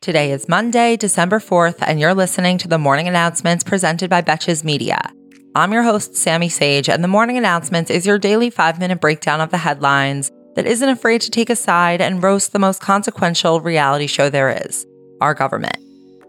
Today is Monday, December 4th, and you're listening to the morning announcements presented by Betches Media. I'm your host, Sammy Sage, and the morning announcements is your daily five minute breakdown of the headlines that isn't afraid to take a side and roast the most consequential reality show there is our government.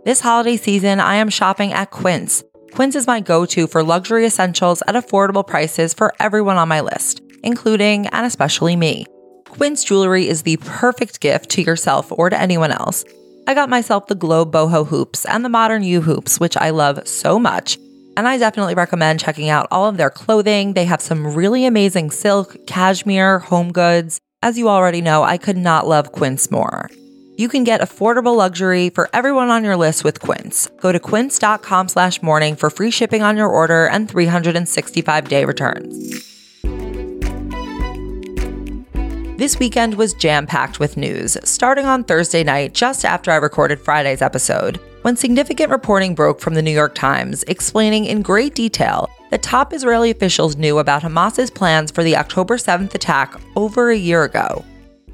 This holiday season, I am shopping at Quince. Quince is my go to for luxury essentials at affordable prices for everyone on my list, including and especially me. Quince jewelry is the perfect gift to yourself or to anyone else I got myself the Globe boho hoops and the Modern U hoops, which I love so much. And I definitely recommend checking out all of their clothing. They have some really amazing silk, cashmere, home goods. As you already know, I could not love Quince more. You can get affordable luxury for everyone on your list with Quince. Go to quince.com slash morning for free shipping on your order and 365 day returns. This weekend was jam packed with news, starting on Thursday night, just after I recorded Friday's episode, when significant reporting broke from the New York Times explaining in great detail that top Israeli officials knew about Hamas's plans for the October 7th attack over a year ago.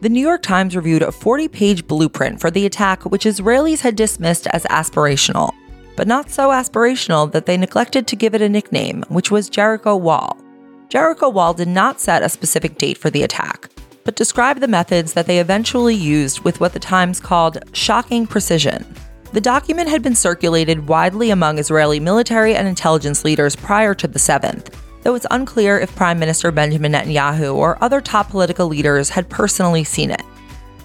The New York Times reviewed a 40 page blueprint for the attack, which Israelis had dismissed as aspirational, but not so aspirational that they neglected to give it a nickname, which was Jericho Wall. Jericho Wall did not set a specific date for the attack, but describe the methods that they eventually used with what the Times called shocking precision. The document had been circulated widely among Israeli military and intelligence leaders prior to the 7th, though it's unclear if Prime Minister Benjamin Netanyahu or other top political leaders had personally seen it.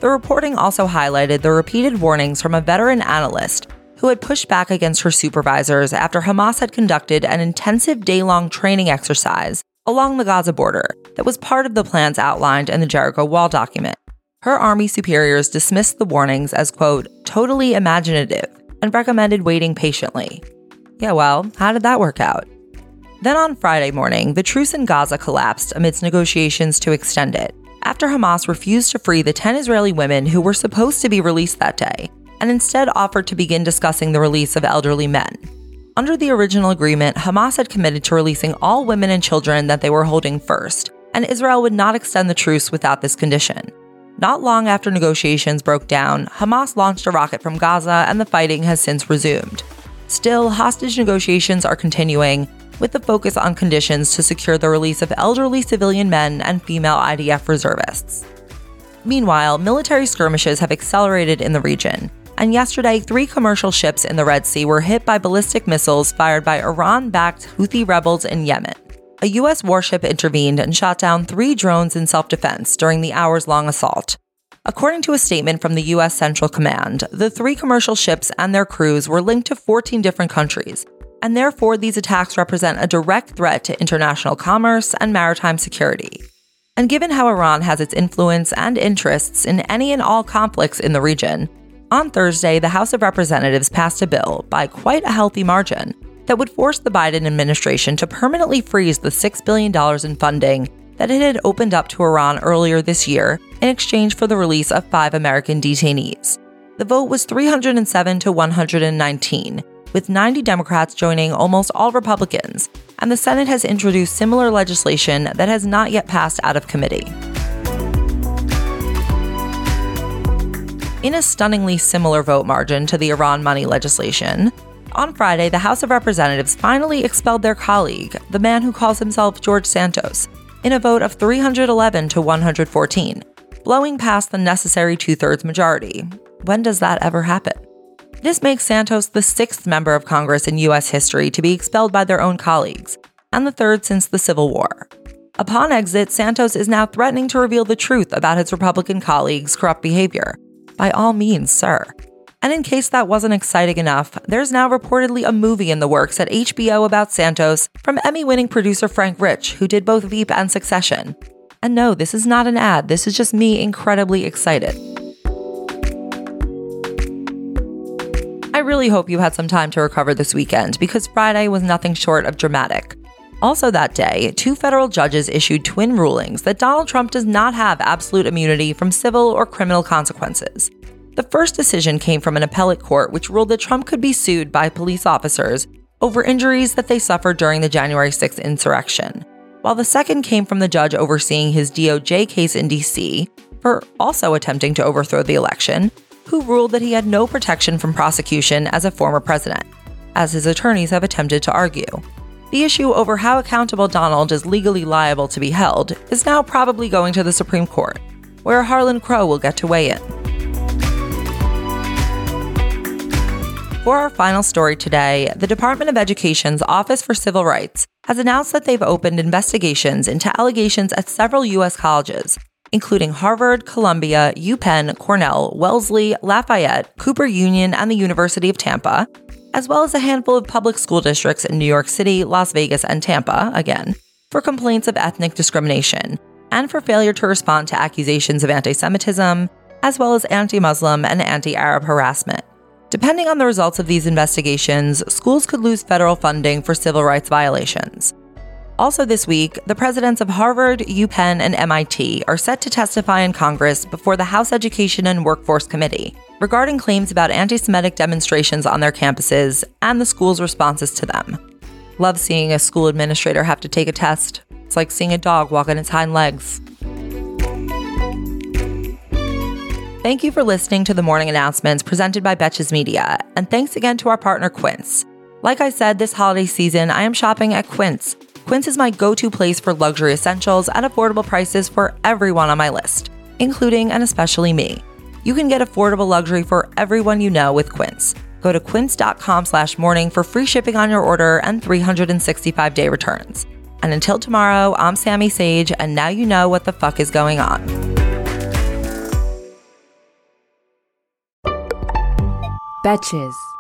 The reporting also highlighted the repeated warnings from a veteran analyst who had pushed back against her supervisors after Hamas had conducted an intensive day long training exercise along the Gaza border that was part of the plans outlined in the Jericho Wall document. Her army superiors dismissed the warnings as, quote, totally imaginative and recommended waiting patiently. Yeah, well, how did that work out? Then on Friday morning, the truce in Gaza collapsed amidst negotiations to extend it, after Hamas refused to free the 10 Israeli women who were supposed to be released that day, and instead offered to begin discussing the release of elderly men. Under the original agreement, Hamas had committed to releasing all women and children that they were holding first, and Israel would not extend the truce without this condition. Not long after negotiations broke down, Hamas launched a rocket from Gaza and the fighting has since resumed. Still, hostage negotiations are continuing, with the focus on conditions to secure the release of elderly civilian men and female IDF reservists. Meanwhile, military skirmishes have accelerated in the region, and yesterday, three commercial ships in the Red Sea were hit by ballistic missiles fired by Iran backed Houthi rebels in Yemen. A U.S. warship intervened and shot down three drones in self defense during the hours long assault. According to a statement from the U.S. Central Command, the three commercial ships and their crews were linked to 14 different countries, and therefore these attacks represent a direct threat to international commerce and maritime security. And given how Iran has its influence and interests in any and all conflicts in the region, on Thursday, the House of Representatives passed a bill by quite a healthy margin that would force the Biden administration to permanently freeze the $6 billion in funding that it had opened up to Iran earlier this year in exchange for the release of five American detainees. The vote was 307 to 119, with 90 Democrats joining almost all Republicans, and the Senate has introduced similar legislation that has not yet passed out of committee. In a stunningly similar vote margin to the Iran money legislation. On Friday, the House of Representatives finally expelled their colleague, the man who calls himself George Santos, in a vote of 311 to 114, blowing past the necessary two thirds majority. When does that ever happen? This makes Santos the sixth member of Congress in U.S. history to be expelled by their own colleagues, and the third since the Civil War. Upon exit, Santos is now threatening to reveal the truth about his Republican colleagues' corrupt behavior, by all means, sir. And in case that wasn't exciting enough, there's now reportedly a movie in the works at HBO about Santos from Emmy winning producer Frank Rich, who did both Veep and Succession. And no, this is not an ad, this is just me incredibly excited. I really hope you had some time to recover this weekend because Friday was nothing short of dramatic. Also, that day, two federal judges issued twin rulings that Donald Trump does not have absolute immunity from civil or criminal consequences. The first decision came from an appellate court which ruled that Trump could be sued by police officers over injuries that they suffered during the January 6th insurrection, while the second came from the judge overseeing his DOJ case in DC for also attempting to overthrow the election, who ruled that he had no protection from prosecution as a former president, as his attorneys have attempted to argue. The issue over how accountable Donald is legally liable to be held is now probably going to the Supreme Court, where Harlan Crow will get to weigh in. For our final story today, the Department of Education's Office for Civil Rights has announced that they've opened investigations into allegations at several U.S. colleges, including Harvard, Columbia, UPenn, Cornell, Wellesley, Lafayette, Cooper Union, and the University of Tampa, as well as a handful of public school districts in New York City, Las Vegas, and Tampa, again, for complaints of ethnic discrimination and for failure to respond to accusations of anti Semitism, as well as anti Muslim and anti Arab harassment. Depending on the results of these investigations, schools could lose federal funding for civil rights violations. Also, this week, the presidents of Harvard, UPenn, and MIT are set to testify in Congress before the House Education and Workforce Committee regarding claims about anti Semitic demonstrations on their campuses and the school's responses to them. Love seeing a school administrator have to take a test. It's like seeing a dog walk on its hind legs. Thank you for listening to the morning announcements presented by Betches Media, and thanks again to our partner Quince. Like I said, this holiday season, I am shopping at Quince. Quince is my go to place for luxury essentials at affordable prices for everyone on my list, including and especially me. You can get affordable luxury for everyone you know with Quince. Go to quince.com slash morning for free shipping on your order and 365 day returns. And until tomorrow, I'm Sammy Sage, and now you know what the fuck is going on. Betches.